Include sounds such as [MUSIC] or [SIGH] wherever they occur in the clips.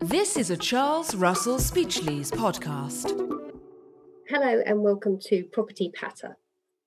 This is a Charles Russell Speechlys podcast. Hello and welcome to Property Patter.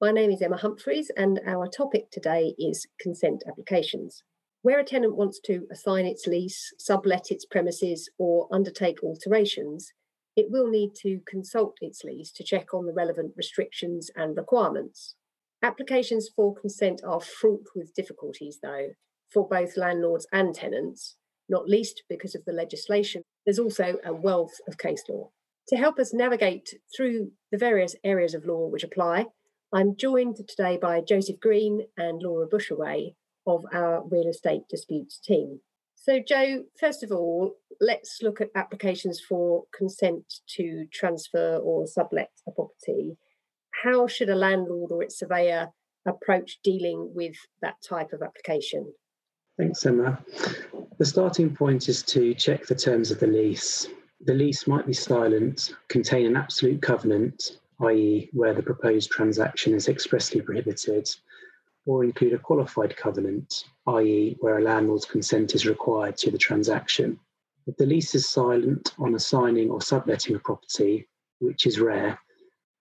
My name is Emma Humphreys, and our topic today is consent applications. Where a tenant wants to assign its lease, sublet its premises, or undertake alterations, it will need to consult its lease to check on the relevant restrictions and requirements. Applications for consent are fraught with difficulties, though, for both landlords and tenants, not least because of the legislation. There's also a wealth of case law. To help us navigate through the various areas of law which apply, I'm joined today by Joseph Green and Laura Bushaway of our real estate disputes team. So, Joe, first of all, let's look at applications for consent to transfer or sublet a property. How should a landlord or its surveyor approach dealing with that type of application? Thanks, Emma. The starting point is to check the terms of the lease. The lease might be silent, contain an absolute covenant, i.e., where the proposed transaction is expressly prohibited, or include a qualified covenant, i.e., where a landlord's consent is required to the transaction. If the lease is silent on assigning or subletting a property, which is rare,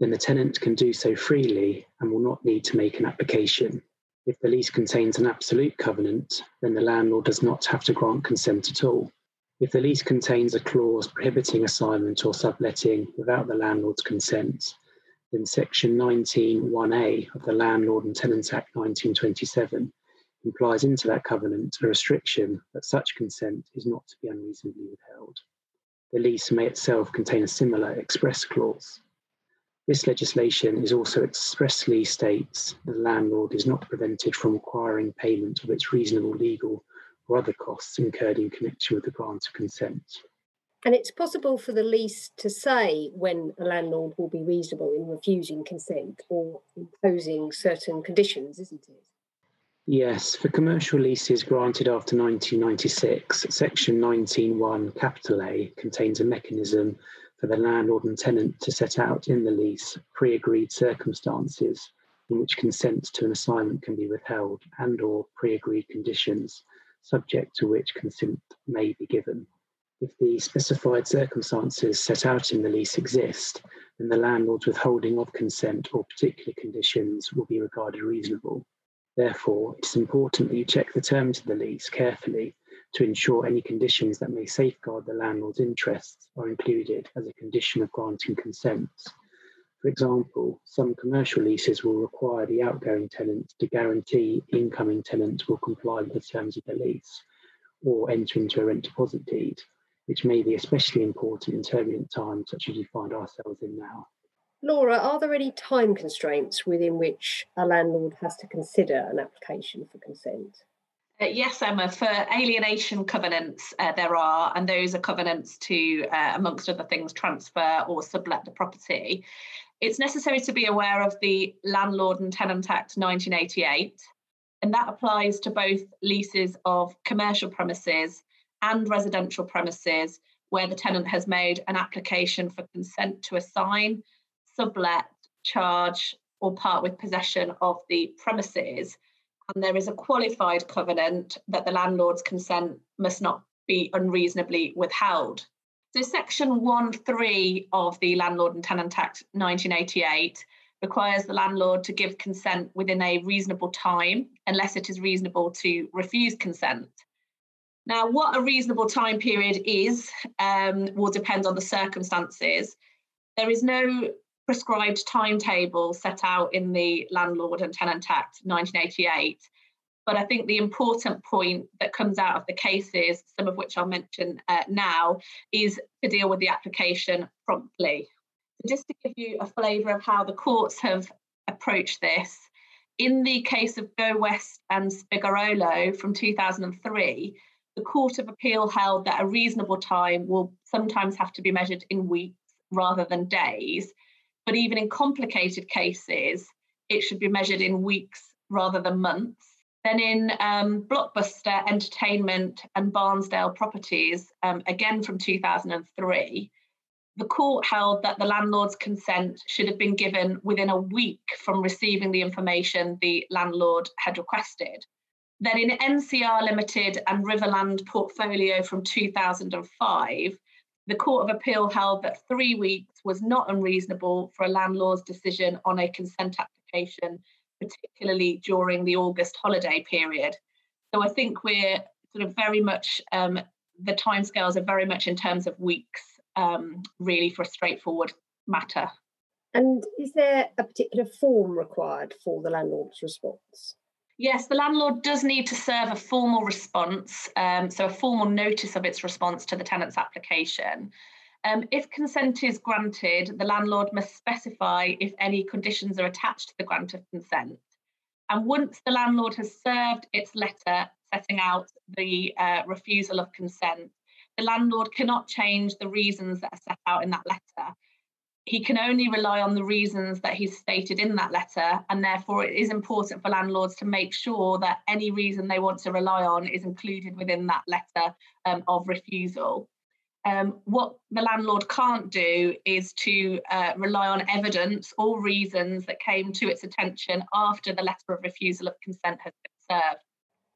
then the tenant can do so freely and will not need to make an application. If the lease contains an absolute covenant, then the landlord does not have to grant consent at all. If the lease contains a clause prohibiting assignment or subletting without the landlord's consent, then Section 19.1a of the Landlord and Tenant Act 1927 implies into that covenant a restriction that such consent is not to be unreasonably withheld. The lease may itself contain a similar express clause. This legislation is also expressly states that the landlord is not prevented from requiring payment of its reasonable legal or other costs incurred in connection with the grant of consent. And it's possible for the lease to say when a landlord will be reasonable in refusing consent or imposing certain conditions, isn't it? Yes, for commercial leases granted after 1996, Section 19.1 capital A contains a mechanism for the landlord and tenant to set out in the lease pre-agreed circumstances in which consent to an assignment can be withheld and or pre-agreed conditions subject to which consent may be given. If the specified circumstances set out in the lease exist, then the landlord's withholding of consent or particular conditions will be regarded reasonable. Therefore, it's important that you check the terms of the lease carefully to ensure any conditions that may safeguard the landlord's interests are included as a condition of granting consent. For example, some commercial leases will require the outgoing tenant to guarantee incoming tenants will comply with the terms of the lease or enter into a rent deposit deed, which may be especially important in turbulent times such as we find ourselves in now. Laura, are there any time constraints within which a landlord has to consider an application for consent? Uh, yes, Emma. For alienation covenants, uh, there are, and those are covenants to, uh, amongst other things, transfer or sublet the property. It's necessary to be aware of the Landlord and Tenant Act 1988, and that applies to both leases of commercial premises and residential premises where the tenant has made an application for consent to assign, sublet, charge, or part with possession of the premises and there is a qualified covenant that the landlord's consent must not be unreasonably withheld. So, Section 1.3 of the Landlord and Tenant Act 1988 requires the landlord to give consent within a reasonable time, unless it is reasonable to refuse consent. Now, what a reasonable time period is um, will depend on the circumstances. There is no prescribed timetable set out in the Landlord and Tenant Act 1988. But I think the important point that comes out of the cases, some of which I'll mention uh, now, is to deal with the application promptly. So just to give you a flavour of how the courts have approached this, in the case of Go West and Spigarolo from 2003, the Court of Appeal held that a reasonable time will sometimes have to be measured in weeks rather than days, but even in complicated cases, it should be measured in weeks rather than months. Then in um, Blockbuster Entertainment and Barnsdale Properties, um, again from 2003, the court held that the landlord's consent should have been given within a week from receiving the information the landlord had requested. Then in NCR Limited and Riverland portfolio from 2005, the Court of Appeal held that three weeks was not unreasonable for a landlord's decision on a consent application, particularly during the August holiday period. So I think we're sort of very much, um, the timescales are very much in terms of weeks, um, really, for a straightforward matter. And is there a particular form required for the landlord's response? Yes, the landlord does need to serve a formal response, um, so a formal notice of its response to the tenant's application. Um, if consent is granted, the landlord must specify if any conditions are attached to the grant of consent. And once the landlord has served its letter setting out the uh, refusal of consent, the landlord cannot change the reasons that are set out in that letter he can only rely on the reasons that he's stated in that letter, and therefore it is important for landlords to make sure that any reason they want to rely on is included within that letter um, of refusal. Um, what the landlord can't do is to uh, rely on evidence or reasons that came to its attention after the letter of refusal of consent has been served.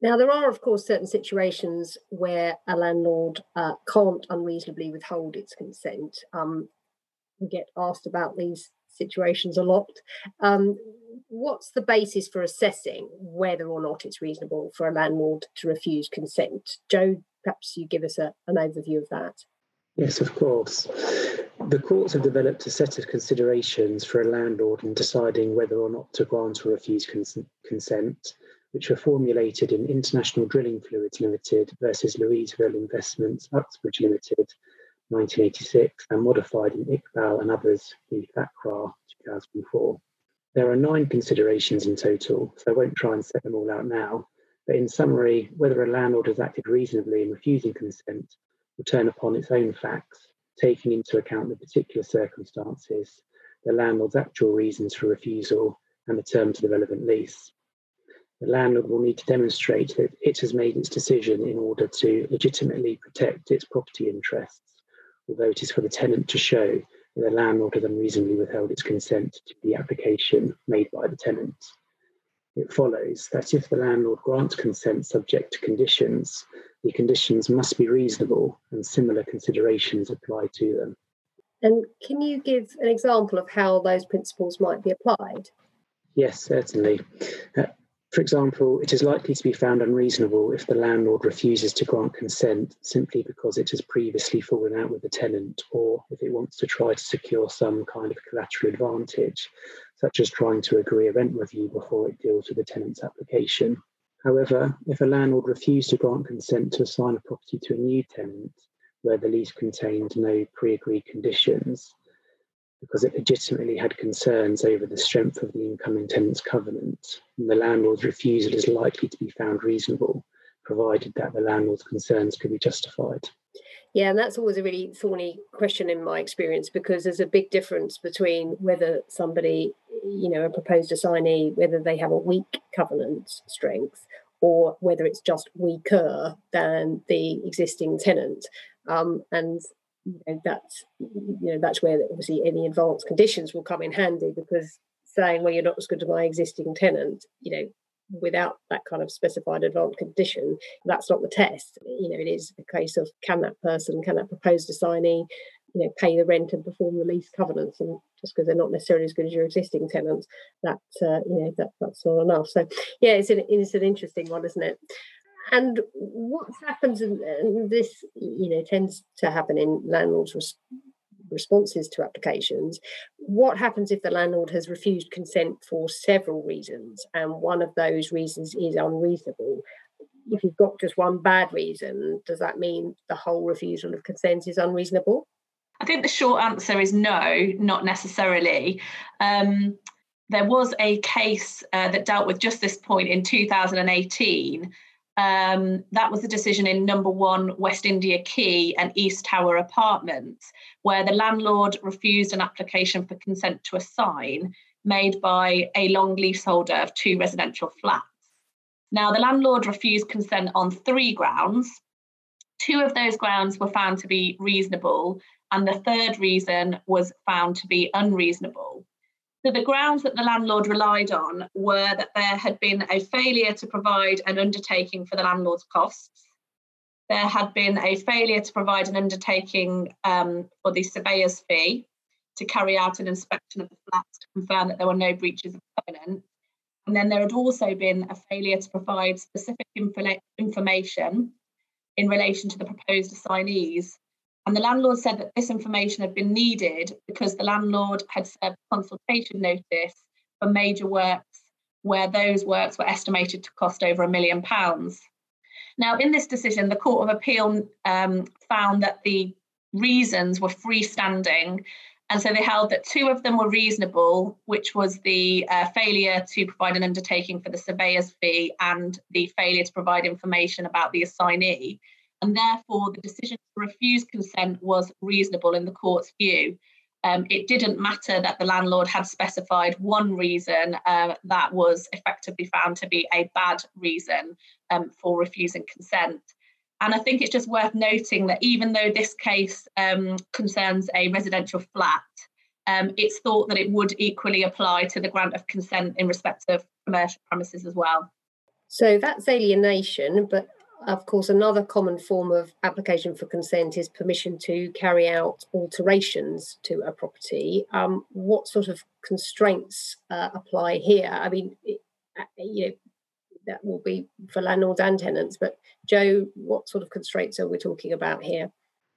Now, there are, of course, certain situations where a landlord uh, can't unreasonably withhold its consent. Um, get asked about these situations a lot. Um, what's the basis for assessing whether or not it's reasonable for a landlord to refuse consent? Joe, perhaps you give us a, an overview of that. Yes, of course. The courts have developed a set of considerations for a landlord in deciding whether or not to grant or refuse cons- consent, which were formulated in International Drilling Fluids Limited versus Louisville Investments Uxbridge Limited 1986 and modified in Iqbal and others in Thakrar 2004. There are nine considerations in total, so I won't try and set them all out now. But in summary, whether a landlord has acted reasonably in refusing consent will turn upon its own facts, taking into account the particular circumstances, the landlord's actual reasons for refusal, and the terms of the relevant lease. The landlord will need to demonstrate that it has made its decision in order to legitimately protect its property interests although it is for the tenant to show that the landlord has unreasonably withheld its consent to the application made by the tenant. It follows that if the landlord grants consent subject to conditions, the conditions must be reasonable and similar considerations apply to them. And can you give an example of how those principles might be applied? Yes, certainly. Uh, for example, it is likely to be found unreasonable if the landlord refuses to grant consent simply because it has previously fallen out with the tenant or if it wants to try to secure some kind of collateral advantage, such as trying to agree a rent review before it deals with the tenant's application. However, if a landlord refused to grant consent to assign a property to a new tenant where the lease contained no pre agreed conditions, because it legitimately had concerns over the strength of the incoming tenant's covenant, and the landlord's refusal is likely to be found reasonable, provided that the landlord's concerns can be justified. Yeah, and that's always a really thorny question in my experience because there's a big difference between whether somebody, you know, a proposed assignee, whether they have a weak covenant strength or whether it's just weaker than the existing tenant. Um, and you know, that's you know that's where obviously any advanced conditions will come in handy because saying well you're not as good as my existing tenant you know without that kind of specified advanced condition that's not the test. You know it is a case of can that person can that proposed assignee you know pay the rent and perform the lease covenants? And just because they're not necessarily as good as your existing tenants that uh, you know that that's not enough. So yeah it's an, it's an interesting one isn't it and what happens, and this you know tends to happen in landlords' res- responses to applications. What happens if the landlord has refused consent for several reasons, and one of those reasons is unreasonable? If you've got just one bad reason, does that mean the whole refusal of consent is unreasonable? I think the short answer is no, not necessarily. Um, there was a case uh, that dealt with just this point in 2018 um, that was the decision in number one West India Quay and East Tower apartments, where the landlord refused an application for consent to a sign made by a long leaseholder of two residential flats. Now, the landlord refused consent on three grounds. Two of those grounds were found to be reasonable, and the third reason was found to be unreasonable. So the grounds that the landlord relied on were that there had been a failure to provide an undertaking for the landlord's costs. There had been a failure to provide an undertaking um, for the surveyor's fee to carry out an inspection of the flats to confirm that there were no breaches of covenant. And then there had also been a failure to provide specific info- information in relation to the proposed assignees and the landlord said that this information had been needed because the landlord had served consultation notice for major works where those works were estimated to cost over a million pounds. Now, in this decision, the Court of Appeal um, found that the reasons were freestanding. And so they held that two of them were reasonable, which was the uh, failure to provide an undertaking for the surveyor's fee and the failure to provide information about the assignee and therefore the decision to refuse consent was reasonable in the court's view. Um, it didn't matter that the landlord had specified one reason uh, that was effectively found to be a bad reason um, for refusing consent. And I think it's just worth noting that even though this case um, concerns a residential flat, um, it's thought that it would equally apply to the grant of consent in respect of commercial premises as well. So that's alienation, but of course, another common form of application for consent is permission to carry out alterations to a property. Um, what sort of constraints uh, apply here? I mean, it, uh, you know, that will be for landlords and tenants, but Joe, what sort of constraints are we talking about here?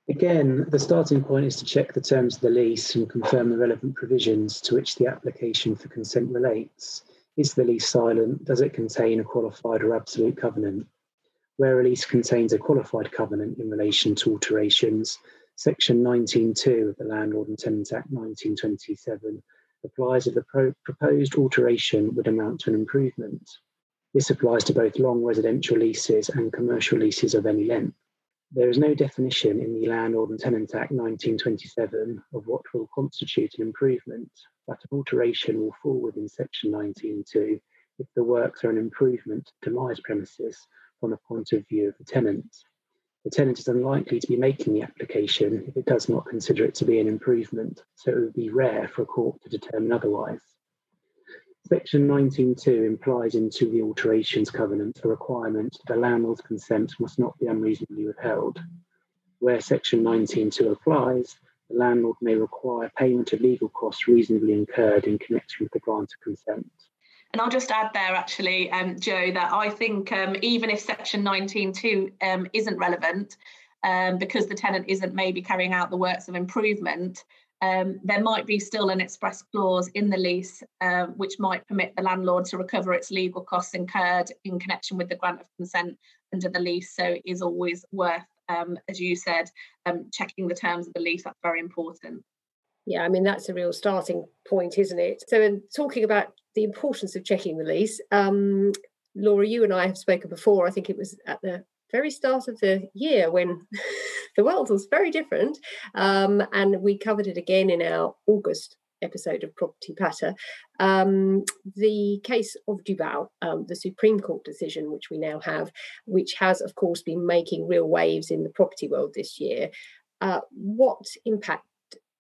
Again, the starting point is to check the terms of the lease and confirm the relevant provisions to which the application for consent relates. Is the lease silent? Does it contain a qualified or absolute covenant? Where a lease contains a qualified covenant in relation to alterations, Section 19.2 of the Landlord and Tenant Act 1927 applies if the pro- proposed alteration would amount to an improvement. This applies to both long residential leases and commercial leases of any length. There is no definition in the Landlord and Tenant Act 1927 of what will constitute an improvement, but an alteration will fall within Section 19.2 if the works are an improvement to demised premises from the point of view of the tenant. The tenant is unlikely to be making the application if it does not consider it to be an improvement, so it would be rare for a court to determine otherwise. Section 19.2 implies into the alterations covenant a requirement that the landlord's consent must not be unreasonably withheld. Where Section 19.2 applies, the landlord may require payment of legal costs reasonably incurred in connection with the grant of consent. And I'll just add there, actually, um, Joe, that I think um, even if Section 19.2 um, isn't relevant, um, because the tenant isn't maybe carrying out the works of improvement, um, there might be still an express clause in the lease uh, which might permit the landlord to recover its legal costs incurred in connection with the grant of consent under the lease. So it is always worth, um, as you said, checking the terms of the lease. That's very important. Yeah, I mean, that's a real starting point, isn't it? So, in talking about the importance of checking the lease, um, Laura, you and I have spoken before. I think it was at the very start of the year when [LAUGHS] the world was very different. Um, and we covered it again in our August episode of Property Patter. Um, the case of Duval, um, the Supreme Court decision, which we now have, which has, of course, been making real waves in the property world this year. Uh, what impact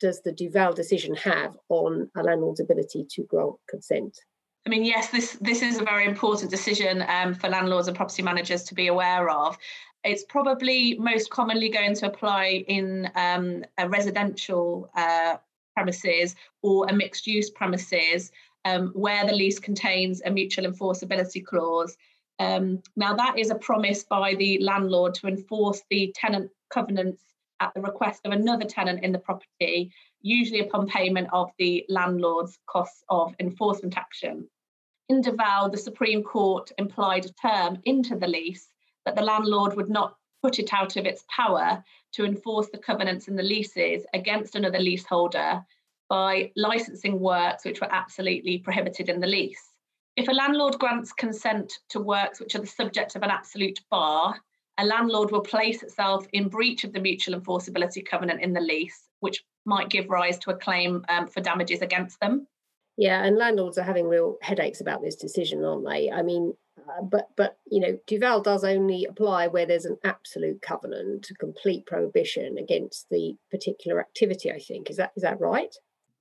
does the Duval decision have on a landlord's ability to grant consent? I mean, yes, this this is a very important decision um, for landlords and property managers to be aware of. It's probably most commonly going to apply in um, a residential uh, premises or a mixed use premises um, where the lease contains a mutual enforceability clause. Um, now, that is a promise by the landlord to enforce the tenant covenants at the request of another tenant in the property, usually upon payment of the landlord's costs of enforcement action. In Duval, the Supreme Court implied a term into the lease that the landlord would not put it out of its power to enforce the covenants in the leases against another leaseholder by licensing works which were absolutely prohibited in the lease. If a landlord grants consent to works which are the subject of an absolute bar, a landlord will place itself in breach of the mutual enforceability covenant in the lease, which might give rise to a claim um, for damages against them. Yeah, and landlords are having real headaches about this decision, aren't they? I mean, uh, but but you know, Duval does only apply where there's an absolute covenant, a complete prohibition against the particular activity. I think is that is that right?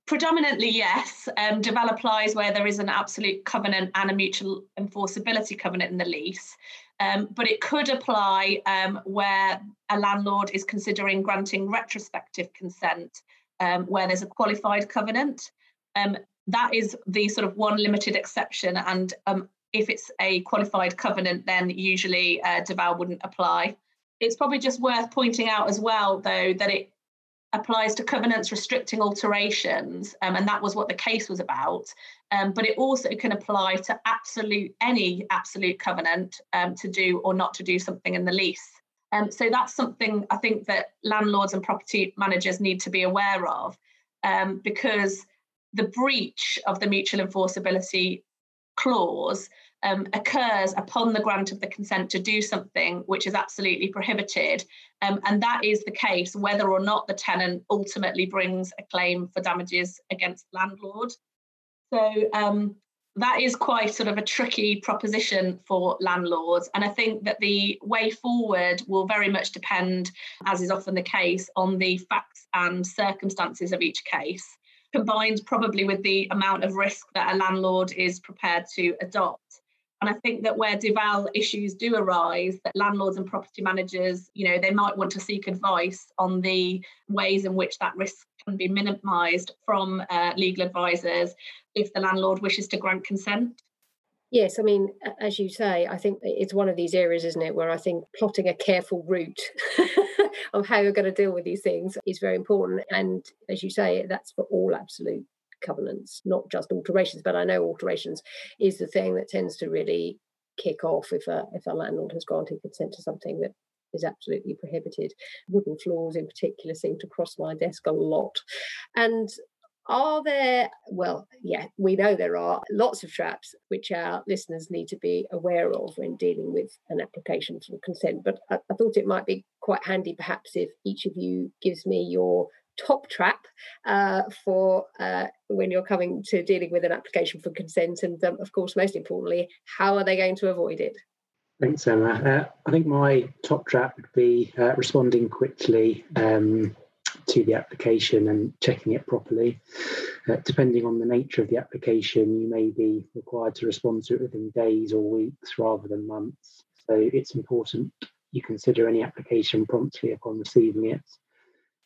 Predominantly, yes. Um, Duval applies where there is an absolute covenant and a mutual enforceability covenant in the lease. Um, but it could apply um, where a landlord is considering granting retrospective consent, um, where there's a qualified covenant. Um, that is the sort of one limited exception. And um, if it's a qualified covenant, then usually uh, Duval wouldn't apply. It's probably just worth pointing out as well, though, that it applies to covenants restricting alterations, um, and that was what the case was about. Um, but it also can apply to absolute any absolute covenant um, to do or not to do something in the lease. Um, so that's something I think that landlords and property managers need to be aware of, um, because the breach of the mutual enforceability clause um, occurs upon the grant of the consent to do something which is absolutely prohibited. Um, and that is the case whether or not the tenant ultimately brings a claim for damages against the landlord. So um, that is quite sort of a tricky proposition for landlords. And I think that the way forward will very much depend, as is often the case, on the facts and circumstances of each case combined probably with the amount of risk that a landlord is prepared to adopt. And I think that where Duval issues do arise, that landlords and property managers, you know, they might want to seek advice on the ways in which that risk can be minimised from uh, legal advisors if the landlord wishes to grant consent. Yes, I mean, as you say, I think it's one of these areas, isn't it, where I think plotting a careful route [LAUGHS] of how you're going to deal with these things is very important. And as you say, that's for all absolute covenants, not just alterations. But I know alterations is the thing that tends to really kick off if a if a landlord has granted consent to something that is absolutely prohibited. Wooden floors, in particular, seem to cross my desk a lot. And are there, well, yeah, we know there are lots of traps which our listeners need to be aware of when dealing with an application for consent. But I, I thought it might be quite handy perhaps if each of you gives me your top trap uh, for uh, when you're coming to dealing with an application for consent, and um, of course, most importantly, how are they going to avoid it? Thanks, Emma. Uh, I think my top trap would be uh, responding quickly um, to the application and checking it properly. Uh, depending on the nature of the application, you may be required to respond to it within days or weeks rather than months. So it's important you consider any application promptly upon receiving it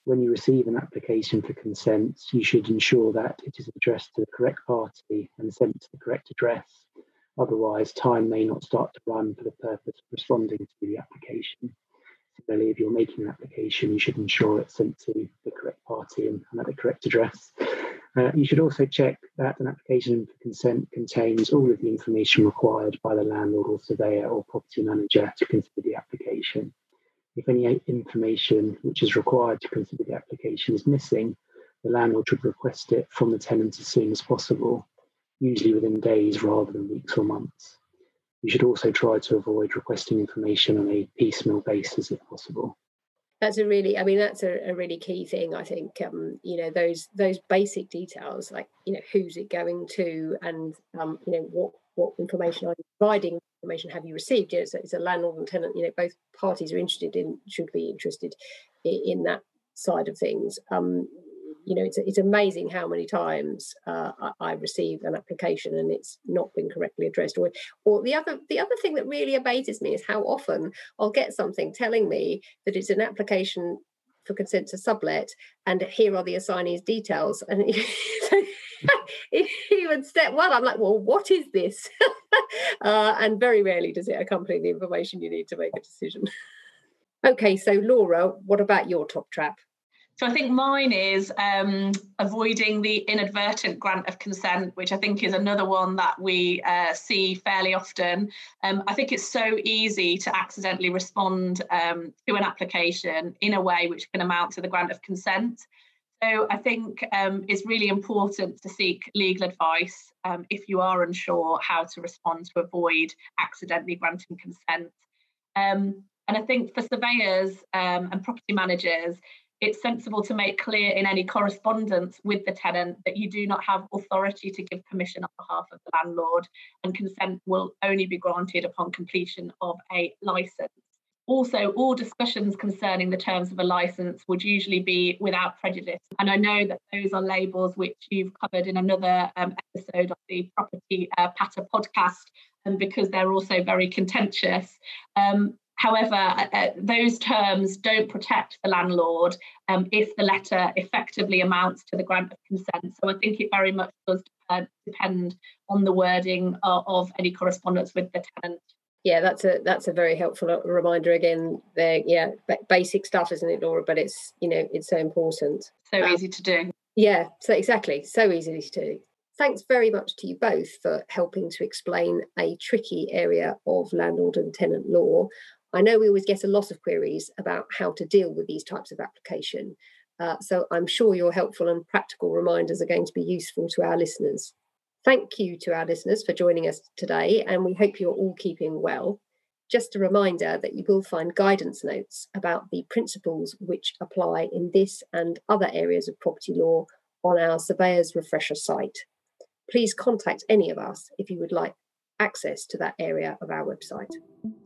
when you receive an application for consent, you should ensure that it is addressed to the correct party and sent to the correct address. Otherwise, time may not start to run for the purpose of responding to the application. Similarly, if you're making an application, you should ensure it's sent to the correct party and, and at the correct address. Uh, you should also check that an application for consent contains all of the information required by the landlord or surveyor or property manager to consider the application. If any information which is required to consider the application is missing, the landlord should request it from the tenant as soon as possible, usually within days rather than weeks or months. You should also try to avoid requesting information on a piecemeal basis if possible that's a really i mean that's a, a really key thing i think um, you know those those basic details like you know who's it going to and um, you know what what information are you providing information have you received? You know, so it's a landlord and tenant you know both parties are interested in should be interested in, in that side of things. Um, you know it's, it's amazing how many times uh, I, I, receive an application and it's not been correctly addressed. Or or the other the other thing that really amazes me is how often I'll get something telling me that it's an application for consent to sublet and here are the assignee's details. And [LAUGHS] [LAUGHS] even step one i'm like well what is this [LAUGHS] uh, and very rarely does it accompany the information you need to make a decision [LAUGHS] okay so laura what about your top trap so I think mine is um, avoiding the inadvertent grant of consent, which I think is another one that we uh, see fairly often. Um, I think it's so easy to accidentally respond um, to an application in a way which can amount to the grant of consent. So I think um, it's really important to seek legal advice um, if you are unsure how to respond to avoid accidentally granting consent. Um, and I think for surveyors and property managers, it's sensible to make clear in any correspondence with the tenant that you do not have authority to give permission on behalf of the landlord and consent will only be granted upon completion of a license. Also, all discussions concerning the terms of a license would usually be without prejudice. And I know that those are labels which you've covered in another um, episode of the Property uh, Patter podcast, and because they're also very contentious. Um, However, uh, uh, those terms don't protect the landlord um, if the letter effectively amounts to the grant of consent. So I think it very much does uh, depend on the wording of, of any correspondence with the tenant yeah that's a that's a very helpful uh, reminder again there. Yeah basic stuff isn't it laura but it's you know it's so important. So um, easy to do. yeah so exactly so easy to do. Thanks very much to you both for helping to explain a tricky area of landlord and tenant law. I know we always get a lot of queries about how to deal with these types of application uh, so i'm sure your helpful and practical reminders are going to be useful to our listeners Thank you to our listeners for joining us today, and we hope you're all keeping well. Just a reminder that you will find guidance notes about the principles which apply in this and other areas of property law on our Surveyors Refresher site. Please contact any of us if you would like access to that area of our website.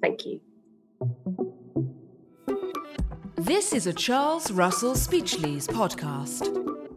Thank you. This is a Charles Russell Speechlys podcast.